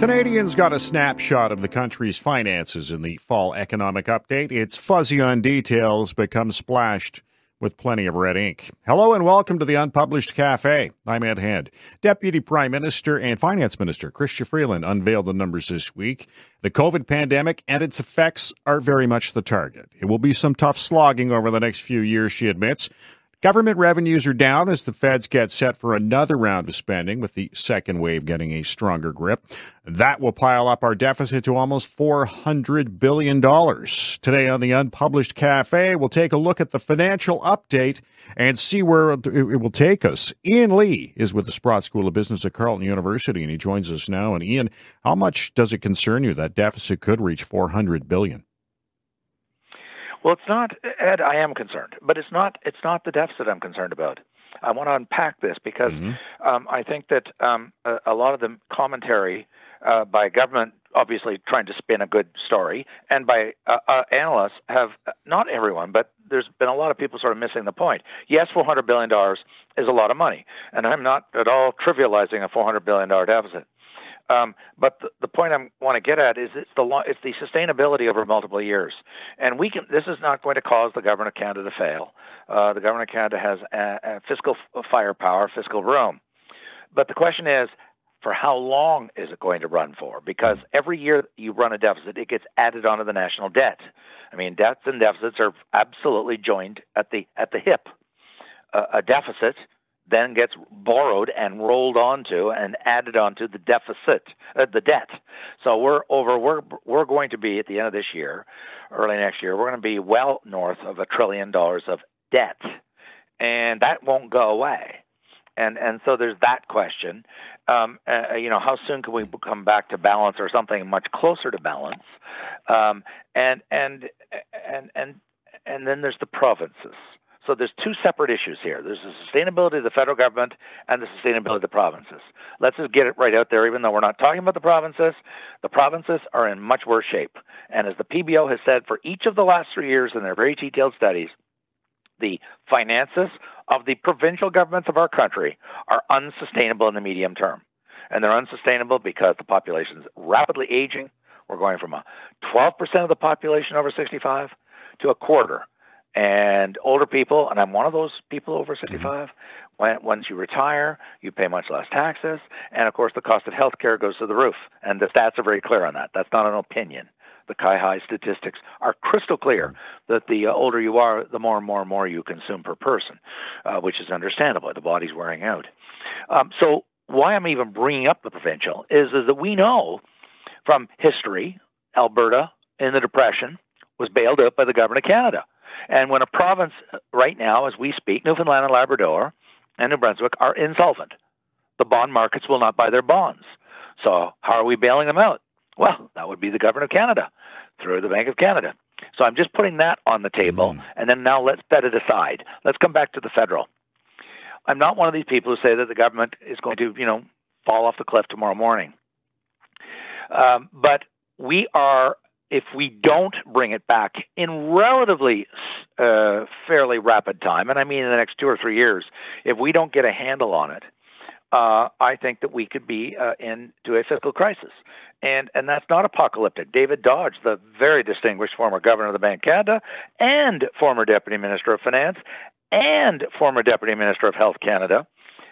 Canadians got a snapshot of the country's finances in the fall economic update. It's fuzzy on details, but comes splashed with plenty of red ink. Hello and welcome to the Unpublished Cafe. I'm Ed Hand. Deputy Prime Minister and Finance Minister Chrystia Freeland unveiled the numbers this week. The COVID pandemic and its effects are very much the target. It will be some tough slogging over the next few years, she admits. Government revenues are down as the feds get set for another round of spending, with the second wave getting a stronger grip. That will pile up our deficit to almost $400 billion. Today on the Unpublished Cafe, we'll take a look at the financial update and see where it will take us. Ian Lee is with the Sprott School of Business at Carleton University, and he joins us now. And Ian, how much does it concern you that deficit could reach $400 billion? Well, it's not Ed. I am concerned, but it's not. It's not the deficit I'm concerned about. I want to unpack this because mm-hmm. um, I think that um, a, a, lot of the commentary uh, by government, obviously trying to spin a good story, and by uh, uh, analysts have not everyone, but there's been a lot of people sort of missing the point. Yes, 400 billion dollars is a lot of money, and I'm not at all trivializing a 400 billion dollar deficit. Um, but the, the point I want to get at is it's the it's the sustainability over multiple years, and we can. This is not going to cause the government of Canada to fail. Uh, the government of Canada has a, a fiscal firepower, fiscal room, but the question is, for how long is it going to run for? Because every year you run a deficit, it gets added onto the national debt. I mean, debts and deficits are absolutely joined at the at the hip. Uh, a deficit then gets borrowed and rolled onto and added onto the deficit, uh, the debt. So we're over. We're we're going to be at the end of this year, early next year. We're going to be well north of a trillion dollars of debt, and that won't go away. And and so there's that question. Um, uh, you know, how soon can we come back to balance or something much closer to balance? Um, and and and and and then there's the provinces. So there's two separate issues here. There's the sustainability of the federal government and the sustainability of the provinces. Let's just get it right out there, even though we're not talking about the provinces. The provinces are in much worse shape. And as the PBO has said for each of the last three years in their very detailed studies, the finances of the provincial governments of our country are unsustainable in the medium term. And they're unsustainable because the population is rapidly aging. We're going from a 12% of the population over 65 to a quarter and older people, and I'm one of those people over 65. Mm-hmm. When, once you retire, you pay much less taxes, and of course, the cost of health care goes to the roof. And the stats are very clear on that. That's not an opinion. The CIHI statistics are crystal clear mm-hmm. that the uh, older you are, the more and more and more you consume per person, uh, which is understandable. The body's wearing out. Um, so, why I'm even bringing up the provincial is, is that we know from history, Alberta in the Depression was bailed out by the government of Canada. And when a province, right now, as we speak, Newfoundland and Labrador and New Brunswick are insolvent, the bond markets will not buy their bonds. So, how are we bailing them out? Well, that would be the government of Canada through the Bank of Canada. So, I'm just putting that on the table. Mm. And then now let's set it aside. Let's come back to the federal. I'm not one of these people who say that the government is going to, you know, fall off the cliff tomorrow morning. Um, but we are if we don't bring it back in relatively uh, fairly rapid time, and I mean in the next two or three years, if we don't get a handle on it, uh, I think that we could be uh, into a fiscal crisis. And and that's not apocalyptic. David Dodge, the very distinguished former governor of the Bank of Canada and former deputy minister of finance and former deputy minister of health Canada,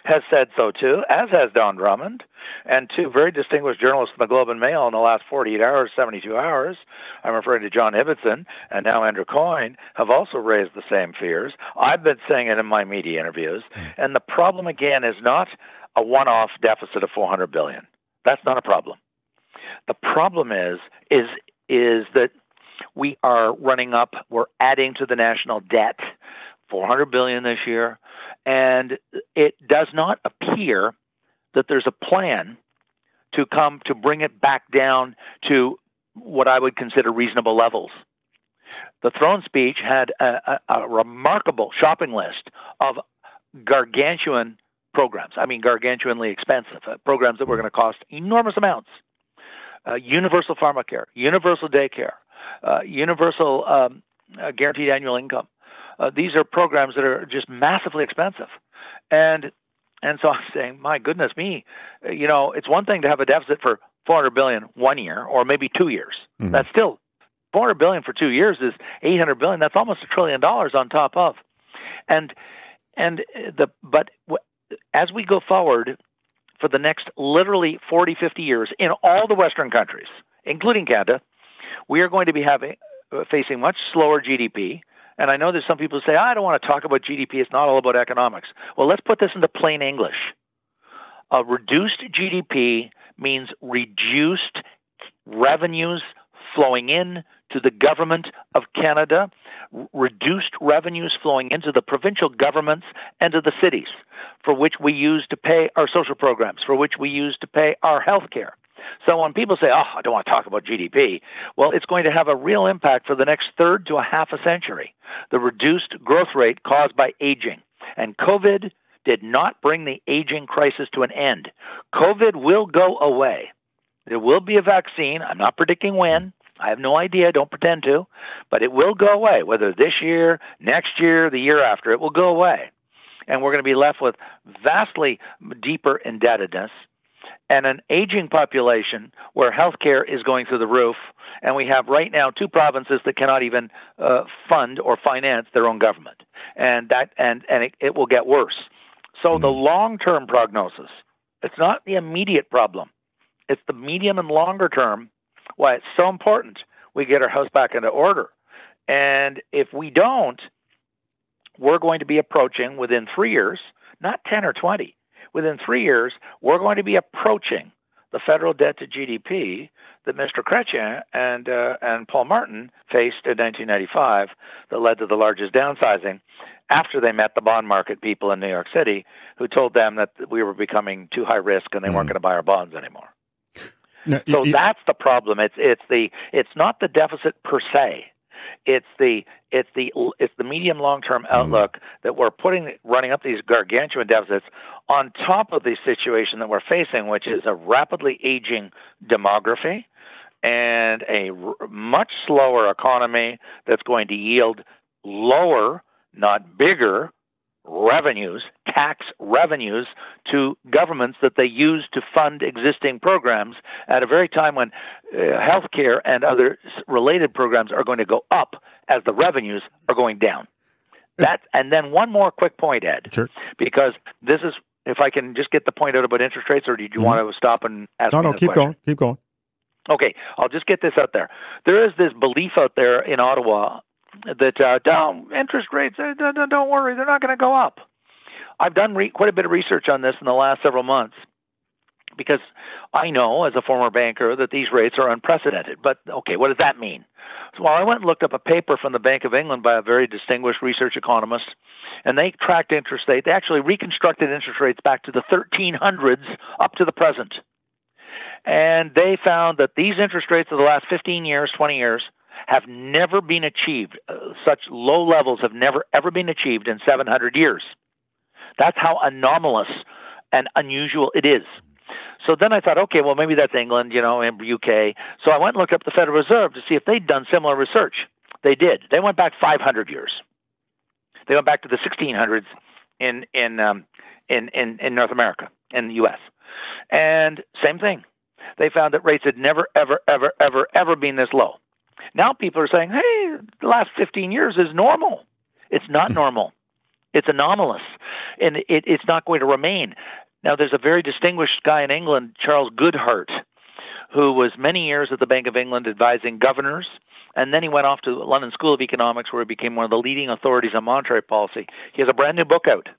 has said so too, as has Don Drummond, and two very distinguished journalists from the Globe and Mail in the last 48 hours, 72 hours. I'm referring to John Ibbitson and now Andrew Coyne have also raised the same fears. I've been saying it in my media interviews, hmm. and the problem again is not a one-off deficit of 400 billion. That's not a problem. The problem is is is that we are running up, we're adding to the national debt 400 billion this year, and it does not appear that there's a plan to come to bring it back down to what I would consider reasonable levels. The throne speech had a, a, a remarkable shopping list of gargantuan programs. I mean, gargantuanly expensive uh, programs that were going to cost enormous amounts. Uh, universal pharmacare, universal daycare, uh, universal um, uh, guaranteed annual income, uh, these are programs that are just massively expensive, and and so I'm saying, my goodness me, you know, it's one thing to have a deficit for 400 billion one year or maybe two years. Mm-hmm. That's still 400 billion for two years is 800 billion. That's almost a trillion dollars on top of. And and the but as we go forward for the next literally 40, 50 years in all the Western countries, including Canada, we are going to be having uh, facing much slower GDP. And I know there's some people who say, I don't want to talk about GDP. It's not all about economics. Well, let's put this into plain English. A reduced GDP means reduced revenues flowing in to the government of Canada, reduced revenues flowing into the provincial governments and to the cities, for which we use to pay our social programs, for which we use to pay our health care. So when people say, oh, I don't want to talk about GDP, well, it's going to have a real impact for the next third to a half a century. The reduced growth rate caused by aging. And COVID did not bring the aging crisis to an end. COVID will go away. There will be a vaccine. I'm not predicting when. I have no idea. Don't pretend to. But it will go away, whether this year, next year, the year after. It will go away. And we're going to be left with vastly deeper indebtedness and an aging population where healthcare is going through the roof. And we have right now two provinces that cannot even uh, fund or finance their own government. And that and, and it, it will get worse. So mm the long term prognosis, it's not the immediate problem. It's the medium and longer term why it's so important we get our house back into order. And if we don't, we're going to be approaching within three years, not 10 or 20, within three years, we're going to be approaching the federal debt to GDP that Mr. Chrétien and uh, and Paul Martin faced in 1995 that led to the largest downsizing after they met the bond market people in New York City who told them that we were becoming too high risk and they mm. weren't going to buy our bonds anymore. No, so that's the problem. It's it's the it's not the deficit per se. It's the it's the it's the medium long term outlook mm that we're putting running up these gargantuan deficits on top of the situation that we're facing, which is a rapidly aging demography and a r- much slower economy that's going to yield lower, not bigger, revenues, tax revenues to governments that they use to fund existing programs at a very time when uh, healthcare and other related programs are going to go up as the revenues are going down. That and then one more quick point, Ed, sure. because this is if I can just get the point out about interest rates, or did you mm-hmm. want to stop and ask? No, no, keep question? going, keep going. Okay, I'll just get this out there. There is this belief out there in Ottawa that uh, don't interest rates. Uh, don't worry, they're not going to go up. I've done re- quite a bit of research on this in the last several months because I know as a former banker that these rates are unprecedented. But okay, what does that mean? So, well, I went and looked up a paper from the Bank of England by a very distinguished research economist, and they tracked interest rates. They actually reconstructed interest rates back to the 1300s up to the present. And they found that these interest rates of the last 15 years, 20 years, have never been achieved. Uh, such low levels have never ever been achieved in 700 years. That's how anomalous and unusual it is. So then I thought, okay, well maybe that's England, you know, and UK. So I went and looked up the Federal Reserve to see if they'd done similar research. They did. They went back 500 years. They went back to the 1600s in in um, in, in in North America in the U.S. And same thing. They found that rates had never, ever, ever, ever, ever been this low. Now people are saying, hey, the last 15 years is normal. It's not hmm. normal. It's anomalous, and it, it's not going to remain. Now, there's a very distinguished guy in England, Charles Goodhart, who was many years at the Bank of England advising governors, and then he went off to the London School of Economics, where he became one of the leading authorities on monetary policy. He has a brand new book out.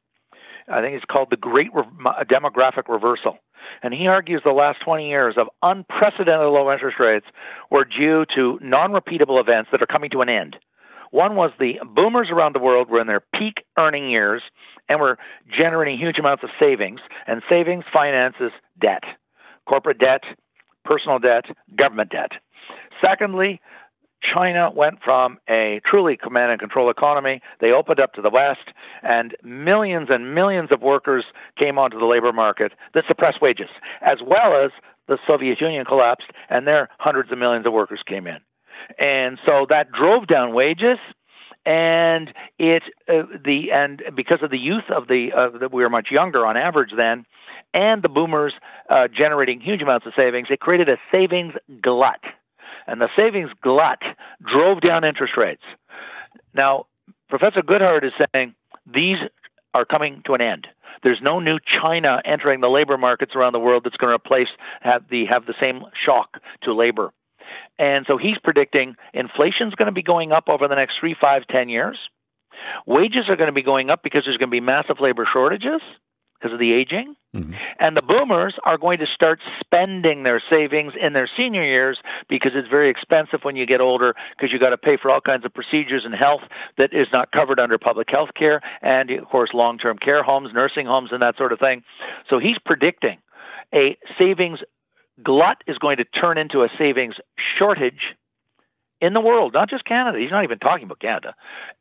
I think it's called The Great Re- Demographic Reversal. And he argues the last 20 years of unprecedented low interest rates were due to non repeatable events that are coming to an end. One was the boomers around the world were in their peak earning years and were generating huge amounts of savings, and savings finances debt, corporate debt, personal debt, government debt. Secondly, China went from a truly command and control economy. They opened up to the West, and millions and millions of workers came onto the labor market that suppressed wages, as well as the Soviet Union collapsed, and there hundreds of millions of workers came in. And so that drove down wages and it uh, the and because of the youth of the uh, that we were much younger on average then and the boomers uh, generating huge amounts of savings, it created a savings glut. And the savings glut drove down interest rates. Now, Professor Goodhart is saying these are coming to an end. There's no new China entering the labor markets around the world that's going to replace have the have the same shock to labor. And so he's predicting inflation's going to be going up over the next three, five, ten years. Wages are going to be going up because there's going to be massive labor shortages because of the aging. Mm-hmm. And the boomers are going to start spending their savings in their senior years because it's very expensive when you get older because you got to pay for all kinds of procedures and health that is not covered under public health care and of course long-term care homes, nursing homes and that sort of thing. So he's predicting a savings glut is going to turn into a savings shortage in the world, not just Canada. He's not even talking about Canada.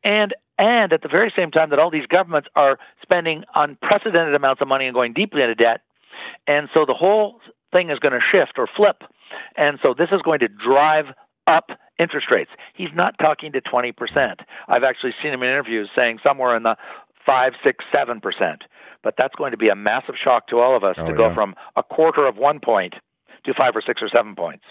And and at the very same time that all these governments are spending unprecedented amounts of money and going deeply into debt. And so the whole thing is going to shift or flip. And so this is going to drive up interest rates. He's not talking to 20%. I've actually seen him in interviews saying somewhere in the 5, 6, 7%. But that's going to be a massive shock to all of us oh, to go from a quarter of one point to 5 or 6 or 7 points.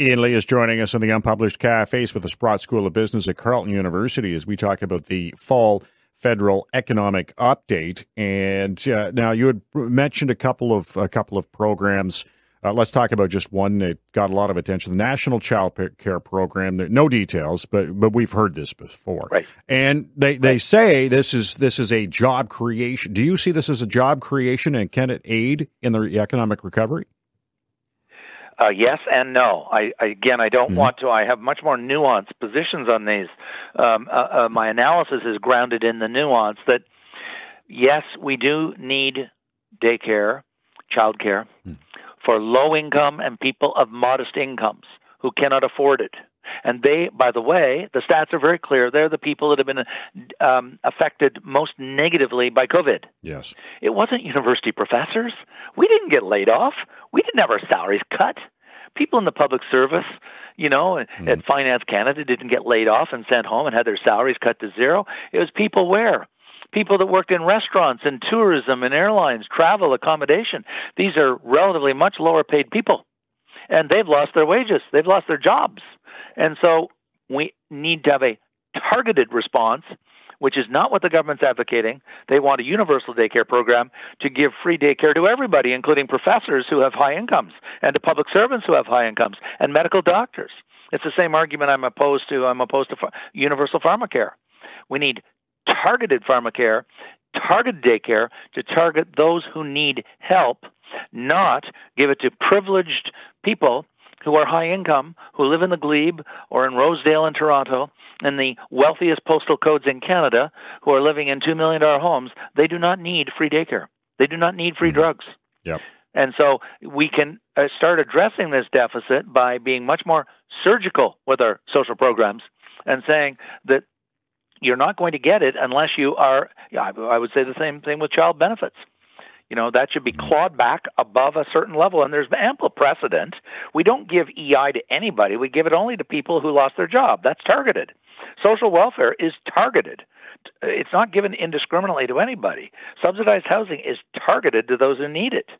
Ian Lee is joining us in the Unpublished Cafes with the Sprott School of Business at Carleton University as we talk about the fall federal economic update. And uh, now you had mentioned a couple of a couple of programs. Uh, let's talk about just one that got a lot of attention: the National Child Care Program. No details, but but we've heard this before. Right. And they, they right. say this is this is a job creation. Do you see this as a job creation, and can it aid in the economic recovery? Uh, yes and no. I, I again, I don't mm-hmm. want to. I have much more nuanced positions on these. Um, uh, uh, my analysis is grounded in the nuance that yes, we do need daycare, childcare mm. for low income and people of modest incomes who cannot afford it. And they, by the way, the stats are very clear. They're the people that have been um, affected most negatively by COVID. Yes. It wasn't university professors. We didn't get laid off. We didn't have our salaries cut. People in the public service, you know, mm. at Finance Canada didn't get laid off and sent home and had their salaries cut to zero. It was people where? people that worked in restaurants and tourism and airlines, travel, accommodation. These are relatively much lower paid people. And they've lost their wages, they've lost their jobs. And so we need to have a targeted response, which is not what the government's advocating. They want a universal daycare program to give free daycare to everybody, including professors who have high incomes, and to public servants who have high incomes, and medical doctors. It's the same argument I'm opposed to. I'm opposed to universal pharmacare. We need targeted pharmacare, targeted daycare to target those who need help, not give it to privileged people who are high income, who live in the Glebe or in Rosedale in Toronto, in the wealthiest postal codes in Canada, who are living in $2 million homes, they do not need free daycare. They do not need free mm-hmm. drugs. Yep. And so we can uh, start addressing this deficit by being much more surgical with our social programs and saying that you're not going to get it unless you are, I would say the same thing with child benefits. You know, that should be clawed back above a certain level. And there's ample precedent. We don't give EI to anybody, we give it only to people who lost their job. That's targeted. Social welfare is targeted. It's not given indiscriminately to anybody. Subsidized housing is targeted to those who need it.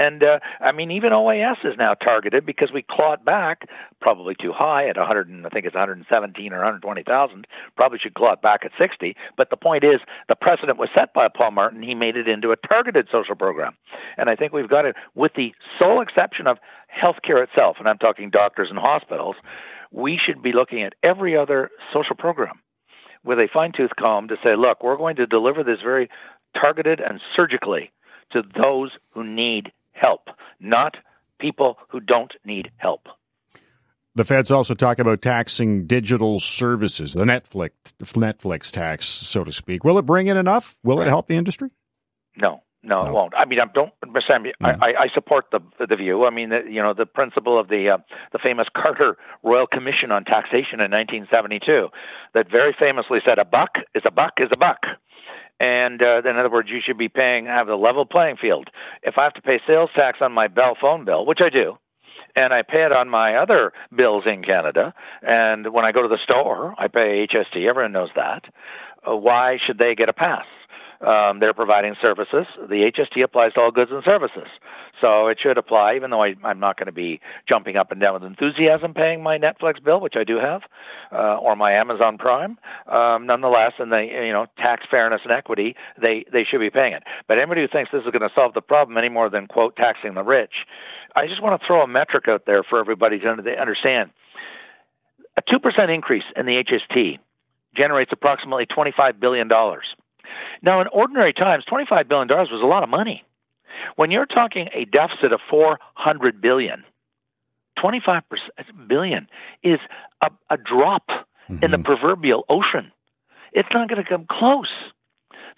And uh, I mean, even OAS is now targeted because we clawed back probably too high at 100. And I think it's 117 or 120,000. Probably should claw it back at 60. But the point is, the precedent was set by Paul Martin. He made it into a targeted social program, and I think we've got it with the sole exception of healthcare itself. And I'm talking doctors and hospitals. We should be looking at every other social program with a fine tooth comb to say, look, we're going to deliver this very targeted and surgically to those who need help, not people who don't need help. The feds also talk about taxing digital services, the Netflix Netflix tax, so to speak. Will it bring in enough? Will it help the industry? No, no, no. it won't. I mean, I don't, Sam. Mm-hmm. I, I support the the view. I mean, the, you know, the principle of the uh, the famous Carter Royal Commission on Taxation in 1972, that very famously said, "A buck is a buck is a buck." And uh, in other words, you should be paying have a level playing field. If I have to pay sales tax on my Bell phone bill, which I do, and I pay it on my other bills in Canada, and when I go to the store, I pay HST. Everyone knows that. Uh, why should they get a pass? Um, they're providing services. The HST applies to all goods and services. So it should apply, even though I, am not going to be jumping up and down with enthusiasm paying my Netflix bill, which I do have, uh, or my Amazon Prime. Um, nonetheless, in the you know tax fairness and equity, they they should be paying it. But anybody who thinks this is going to solve the problem any more than quote taxing the rich, I just want to throw a metric out there for everybody to understand. A two percent increase in the HST generates approximately $25 billion. Now, in ordinary times, $25 billion was a lot of money. When you're talking a deficit of 400 billion, 25 billion is a, a drop mm-hmm. in the mm-hmm. proverbial ocean. It's not going to come close.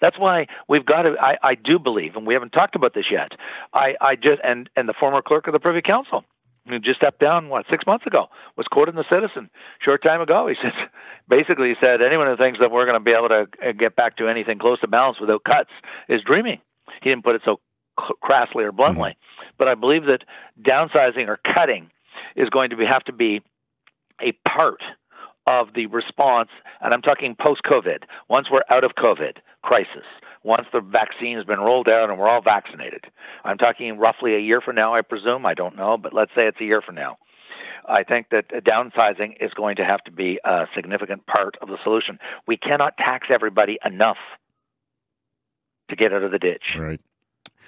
That's why we've got to. I, I do believe, and we haven't talked about this yet. I, I just and and the former clerk of the Privy Council who just stepped down what six months ago was quoted in the Citizen short time ago. He said, basically, he said anyone who thinks that we're going to be able to uh, get back to anything close to balance without cuts is dreaming. He didn't put it so crassly or bluntly, mm-hmm. but I believe that downsizing or cutting is going to be, have to be a part of the response, and I'm talking post-COVID. Once we're out of COVID crisis, once the vaccine has been rolled out and we're all vaccinated. I'm talking roughly a year from now, I presume. I don't know, but let's say it's a year from now. I think that downsizing is going to have to be a significant part of the solution. We cannot tax everybody enough to get out of the ditch. Right.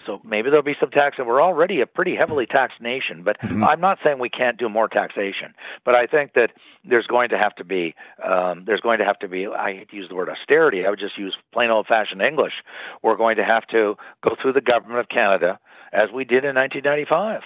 So maybe there'll be some tax, and we're already a pretty heavily taxed nation. But mm-hmm. I'm not saying we can't do more taxation. But I think that there's going to have to be um, there's going to have to be. I hate to use the word austerity. I would just use plain old-fashioned English. We're going to have to go through the government of Canada as we did in 1995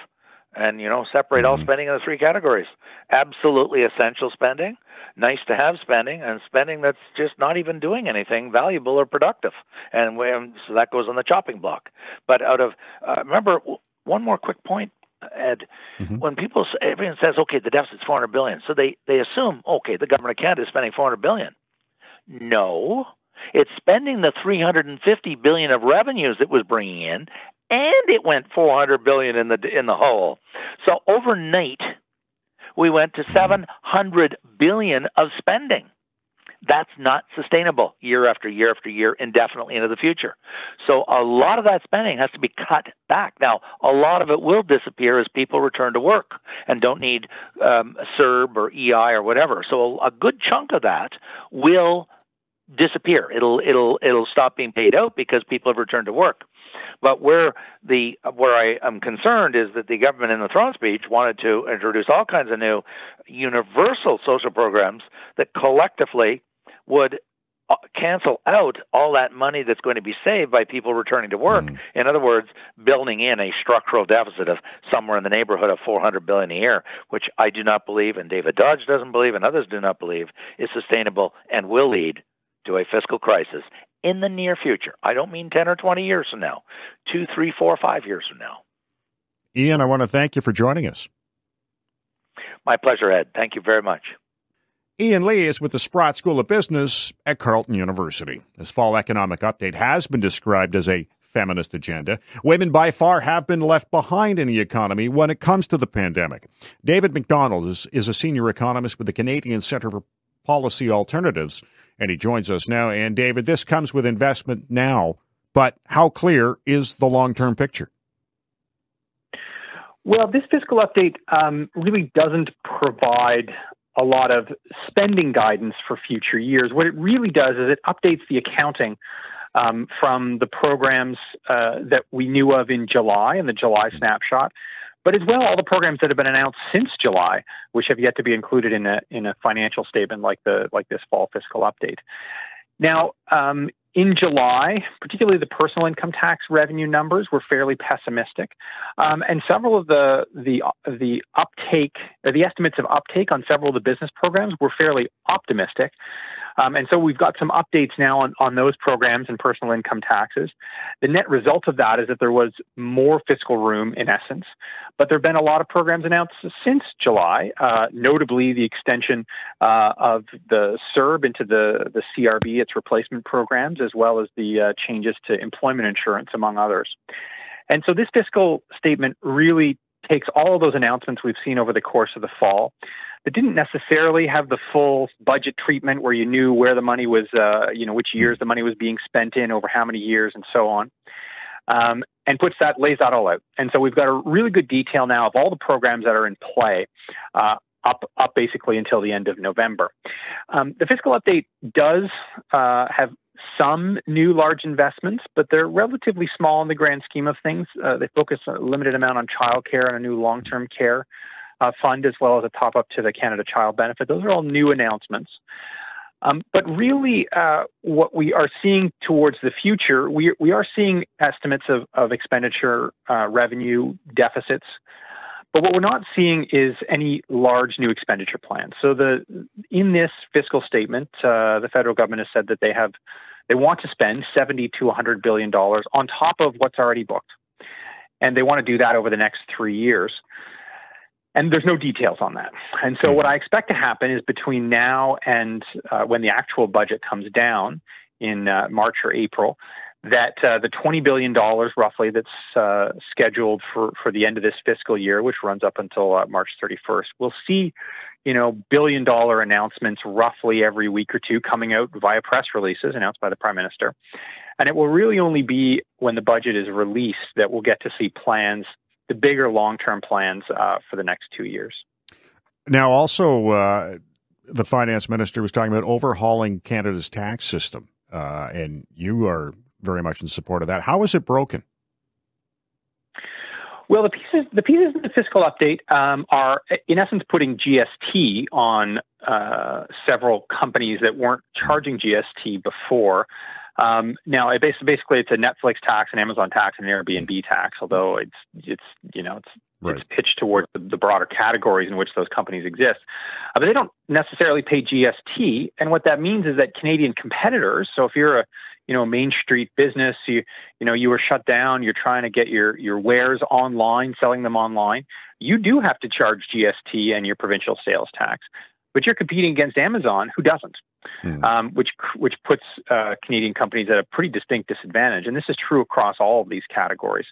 and you know separate all mm-hmm. spending into three categories absolutely essential spending nice to have spending and spending that's just not even doing anything valuable or productive and we, so that goes on the chopping block but out of uh, remember one more quick point Ed, mm-hmm. when people everyone says, okay, the deficit's 400 billion, so they they assume, okay, the government of Canada is spending 400 billion. No, it's spending the 350 billion of revenues it was bringing in and it went 400 billion in the in the hole. So overnight, we went to 700 billion of spending. That's not sustainable year after year after year, indefinitely into the future. So a lot of that spending has to be cut back. Now, a lot of it will disappear as people return to work and don't need um, CERB or EI or whatever. So a good chunk of that will disappear. It'll it'll it'll stop being paid out because people have returned to work. But where the where I am concerned is that the government in the throne speech wanted to introduce all kinds of new universal social programs that collectively would uh, cancel out all that money that's going to be saved by people returning to work. Mm. In other words, building in a structural deficit of somewhere in the neighborhood of 400 billion a year, which I do not believe, and David Dodge doesn't believe, and others do not believe, is sustainable and will lead to a fiscal crisis in the near future. I don't mean 10 or 20 years from now, two, three, four, five years from now. Ian, I want to thank you for joining us. My pleasure, Ed. Thank you very much. Ian Lee is with the Sprott School of Business at Carleton University. This fall economic update has been described as a feminist agenda. Women by far have been left behind in the economy when it comes to the pandemic. David Macdonald is, is a senior economist with the Canadian Centre for Policy Alternatives and he joins us now. And David, this comes with investment now, but how clear is the long term picture? Well, this fiscal update um, really doesn't provide a lot of spending guidance for future years. What it really does is it updates the accounting um, from the programs uh, that we knew of in July in the July snapshot but as well all the programs that have been announced since July, which have yet to be included in a in a financial statement like the like this fall fiscal update. Now, um, in July, particularly the personal income tax revenue numbers were fairly pessimistic, um, and several of the the the uptake, the estimates of uptake on several of the business programs were fairly optimistic. Um, and so we've got some updates now on, on those programs and personal income taxes. The net result of that is that there was more fiscal room in essence, but there have been a lot of programs announced since July, uh, notably the extension uh, of the CERB into the, the CRB, its replacement programs, as well as the uh, changes to employment insurance, among others. And so this fiscal statement really takes all of those announcements we've seen over the course of the fall that didn't necessarily have the full budget treatment where you knew where the money was, uh, you know, which years the money was being spent in, over how many years, and so on. Um, and puts that lays that all out. And so we've got a really good detail now of all the programs that are in play. Uh, up, up basically until the end of November. Um, the fiscal update does uh, have some new large investments, but they're relatively small in the grand scheme of things. Uh, they focus a limited amount on childcare and a new long-term care uh, fund, as well as a top up to the Canada Child Benefit. Those are all new announcements. Um, but really, uh, what we are seeing towards the future, we, we are seeing estimates of, of expenditure uh, revenue deficits. But what we're not seeing is any large new expenditure plans. So the in this fiscal statement, uh, the federal government has said that they have they want to spend 70 to 100 billion dollars on top of what's already booked, and they want to do that over the next three years and there's no details on that. And so, what I expect to happen is between now and uh, when the actual budget comes down in uh, March or April, that uh, the $20 billion roughly that's uh, scheduled for, for the end of this fiscal year, which runs up until uh, March 31st, we'll see, you know, billion dollar announcements roughly every week or two coming out via press releases announced by the Prime Minister. And it will really only be when the budget is released that we'll get to see plans the bigger long term plans uh, for the next two years. Now, also, uh, the finance minister was talking about overhauling Canada's tax system, uh, and you are very much in support of that. How is it broken? Well, the pieces the pieces in the fiscal update um, are, in essence, putting GST on uh, several companies that weren't charging GST before. Um, now, it basically, basically it's a Netflix tax, an Amazon tax, and an Airbnb tax. Although it's it's you know it's right. it's pitched towards the, the, broader categories in which those companies exist, uh, but they don't necessarily pay GST. And what that means is that Canadian competitors. So if you're a you know Main Street business, you you know you were shut down. You're trying to get your your wares online, selling them online. You do have to charge GST and your provincial sales tax but you're competing against Amazon, who doesn't, mm. um, which which puts uh, Canadian companies at a pretty distinct disadvantage. And this is true across all of these categories.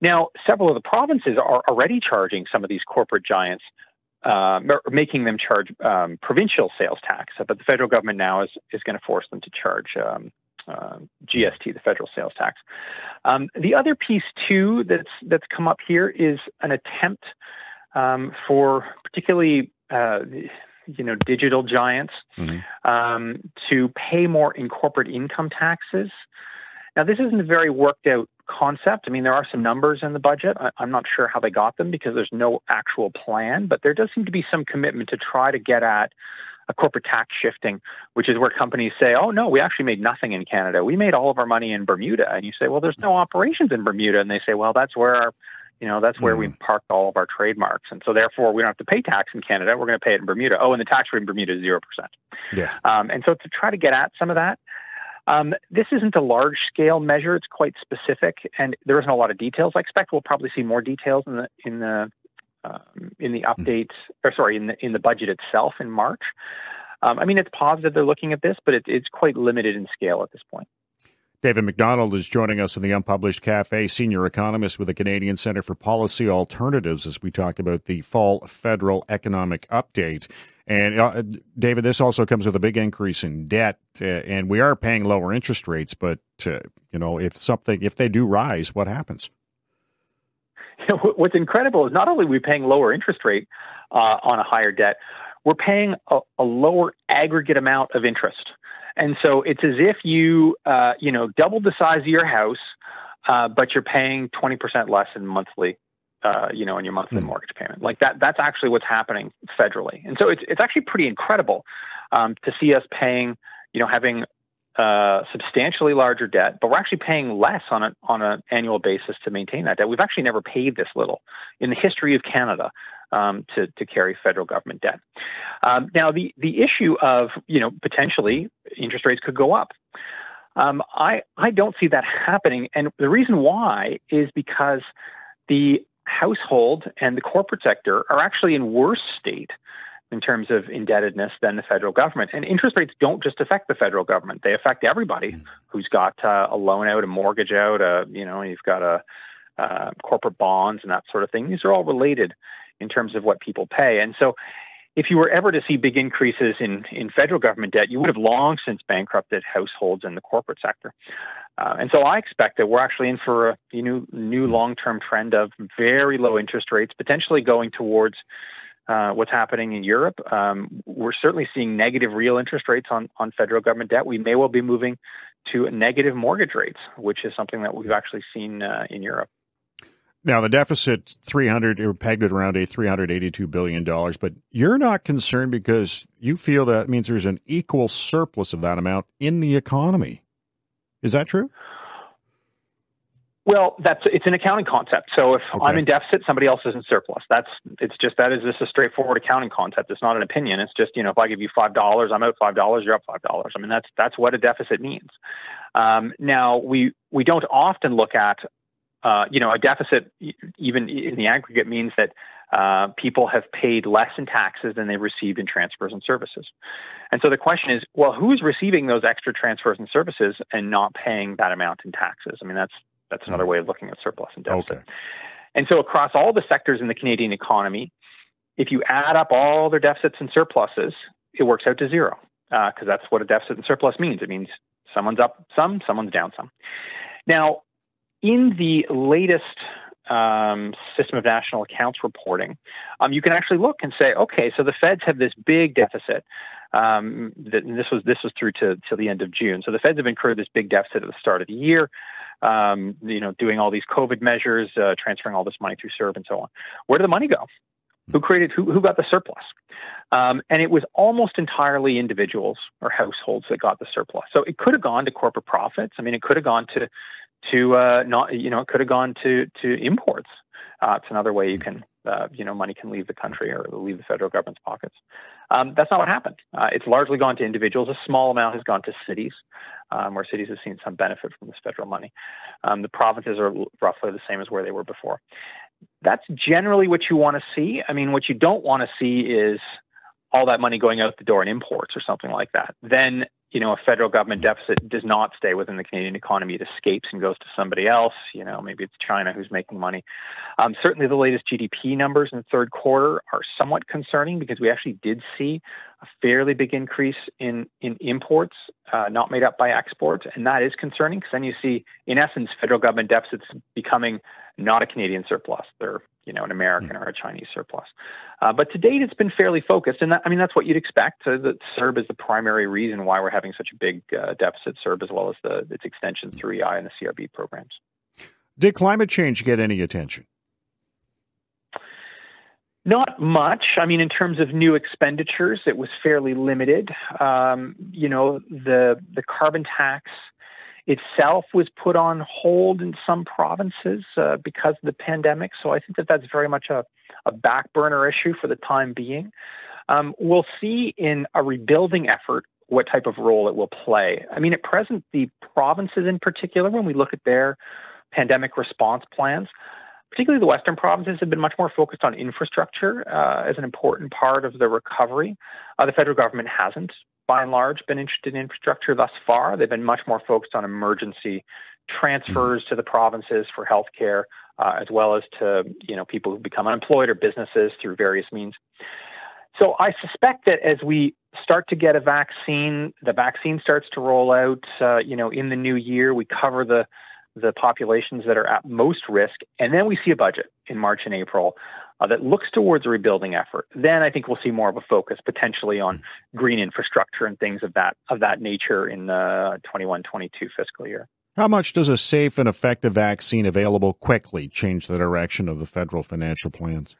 Now, several of the provinces are already charging some of these corporate giants, uh, making them charge um, provincial sales tax, but the federal government now is is going to force them to charge. Um, uh, GST, the federal sales tax. Um, the other piece too that's that's come up here is an attempt um, for particularly uh, you know digital giants mm-hmm. um, to pay more in corporate income taxes. Now, this isn't a very worked out concept. I mean, there are some numbers in the budget. I, am not sure how they got them because there's no actual plan, but there does seem to be some commitment to try to get at a corporate tax shifting, which is where companies say, oh, no, we actually made nothing in Canada. We made all of our money in Bermuda. And you say, well, there's no operations in Bermuda. And they say, well, that's where our you know, that's where mm. we hmm. parked all of our trademarks. And so therefore we don't have to pay tax in Canada. We're going to pay it in Bermuda. Oh, and the tax rate in Bermuda is 0%. Yeah. Um, and so to try to get at some of that, um, this isn't a large scale measure. It's quite specific, and there isn't a lot of details. I expect we'll probably see more details in the in the um, in the hmm. updates, or sorry, in the in the budget itself in March. Um, I mean, it's positive they're looking at this, but it, it's quite limited in scale at this point. David Macdonald is joining us in the Unpublished Cafe, senior economist with the Canadian Center for Policy Alternatives, as we talk about the fall federal economic update. And uh, David, this also comes with a big increase in debt, uh, and we are paying lower interest rates. But uh, you know, if something, if they do rise, what happens? What's incredible is not only are we paying lower interest rate uh, on a higher debt, we're paying a, a lower aggregate amount of interest. And so it's as if you, uh, you know, doubled the size of your house, uh, but you're paying 20% less in monthly, uh, you know, in your monthly mm. mortgage payment. Like that, that's actually what's happening federally. And so it's, it's actually pretty incredible um, to see us paying, you know, having uh, substantially larger debt, but we're actually paying less on an on an annual basis to maintain that debt. We've actually never paid this little in the history of Canada um, to, to carry federal government debt. Um, now, the, the issue of, you know, potentially interest rates could go up. Um, I, I don't see that happening. And the reason why is because the household and the corporate sector are actually in worse state in terms of indebtedness than the federal government. And interest rates don't just affect the federal government; they affect everybody mm. who's got uh, a loan out, a mortgage out. A, you know, you've got a uh, corporate bonds and that sort of thing. These are all related in terms of what people pay. And so if you were ever to see big increases in, in federal government debt, you would have long since bankrupted households and the corporate sector. Uh, and so I expect that we're actually in for a new, new long term trend of very low interest rates, potentially going towards uh, what's happening in Europe. Um, we're certainly seeing negative real interest rates on, on federal government debt. We may well be moving to negative mortgage rates, which is something that we've actually seen uh, in Europe. Now the deficit 300 or pegged at around a 382 billion dollars, but you're not concerned because you feel that means there's an equal surplus of that amount in the economy. Is that true? Well, that's it's an accounting concept. So if okay. I'm in deficit, somebody else is in surplus. That's it's just that is this a straightforward accounting concept. It's not an opinion. It's just you know if I give you five dollars, I'm out five dollars. You're up five dollars. I mean that's that's what a deficit means. Um, now we we don't often look at uh, you know, a deficit, even in the aggregate, means that uh, people have paid less in taxes than they received in transfers and services. And so the question is, well, who's receiving those extra transfers and services and not paying that amount in taxes? I mean, that's that's another way of looking at surplus and deficit. Okay. And so across all the sectors in the Canadian economy, if you add up all their deficits and surpluses, it works out to zero because uh, that's what a deficit and surplus means. It means someone's up some, someone's down some. Now, in the latest um, system of national accounts reporting, um, you can actually look and say, okay, so the feds have this big deficit. Um, this was this was through to to the end of June. So the feds have incurred this big deficit at the start of the year. Um, you know, doing all these COVID measures, uh, transferring all this money through CERB and so on. Where did the money go? Who created? Who who got the surplus? Um, and it was almost entirely individuals or households that got the surplus. So it could have gone to corporate profits. I mean, it could have gone to to uh, not you know it could have gone to to imports. Uh, it's another way you can uh, you know money can leave the country or leave the federal government's pockets. Um, that's not what happened. Uh, it's largely gone to individuals. A small amount has gone to cities, um, where cities have seen some benefit from this federal money. Um, the provinces are roughly the same as where they were before. That's generally what you want to see. I mean, what you don't want to see is all that money going out the door in imports or something like that. Then you know, a federal government deficit does not stay within the Canadian economy. It escapes and goes to somebody else. You know, maybe it's China who's making money. Um, certainly, the latest GDP numbers in the third quarter are somewhat concerning because we actually did see a fairly big increase in in imports, uh, not made up by exports, and that is concerning because then you see, in essence, federal government deficits becoming not a Canadian surplus. They're you know, an American or a Chinese surplus. Uh, but to date, it's been fairly focused, and that, I mean that's what you'd expect. Uh, that CERB is the primary reason why we're having such a big uh, deficit. CERB, as well as the its extension through EI and the CRB programs. Did climate change get any attention? Not much. I mean, in terms of new expenditures, it was fairly limited. Um, you know, the the carbon tax itself was put on hold in some provinces uh, because of the pandemic. So I think that that's very much a, a back burner issue for the time being. Um, we'll see in a rebuilding effort what type of role it will play. I mean, at present, the provinces in particular, when we look at their pandemic response plans, particularly the Western provinces, have been much more focused on infrastructure uh, as an important part of the recovery. Uh, the federal government hasn't by and large, been interested in infrastructure thus far. They've been much more focused on emergency transfers to the provinces for healthcare, uh, as well as to you know people who become unemployed or businesses through various means. So I suspect that as we start to get a vaccine, the vaccine starts to roll out. Uh, you know, in the new year, we cover the the populations that are at most risk, and then we see a budget in March and April uh, that looks towards a rebuilding effort, then I think we'll see more of a focus potentially on green infrastructure and things of that of that nature in the 21-22 fiscal year. How much does a safe and effective vaccine available quickly change the direction of the federal financial plans?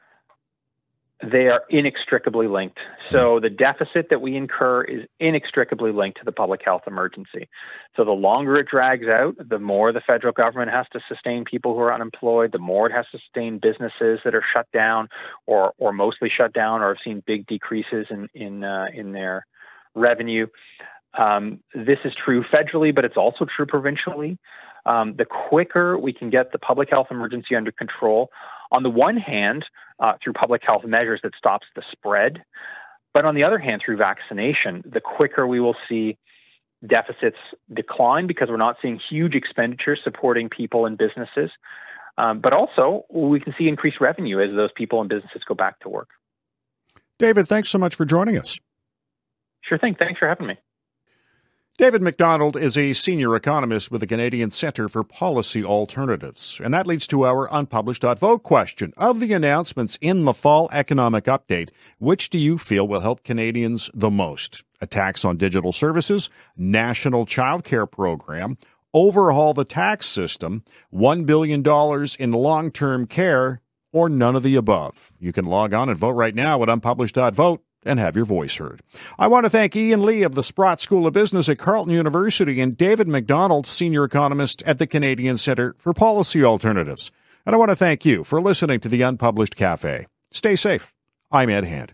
They are inextricably linked. So the deficit that we incur is inextricably linked to the public health emergency. So the longer it drags out, the more the federal government has to sustain people who are unemployed, the more it has to sustain businesses that are shut down or or mostly shut down or have seen big decreases in in uh, in their revenue. Um, this is true federally, but it's also true provincially. Um, the quicker we can get the public health emergency under control, on the one hand, uh, through public health measures that stops the spread, but on the other hand, through vaccination, the quicker we will see deficits decline because we're not seeing huge expenditures supporting people and businesses. Um, but also, we can see increased revenue as those people and businesses go back to work. David, thanks so much for joining us. Sure thing. Thanks for having me. David Macdonald is a senior economist with the Canadian Centre for Policy Alternatives. And that leads to our unpublished.vote question. Of the announcements in the fall economic update, which do you feel will help Canadians the most? A tax on digital services, national child care program, overhaul the tax system, $1 billion in long term care, or none of the above. You can log on and vote right now at unpublished.vote and have your voice heard. I want to thank Ian Lee of the Sprott School of Business at Carleton University and David Macdonald, senior economist at the Canadian Centre for Policy Alternatives. And I want to thank you for listening to the Unpublished Cafe. Stay safe. I'm Ed Hand.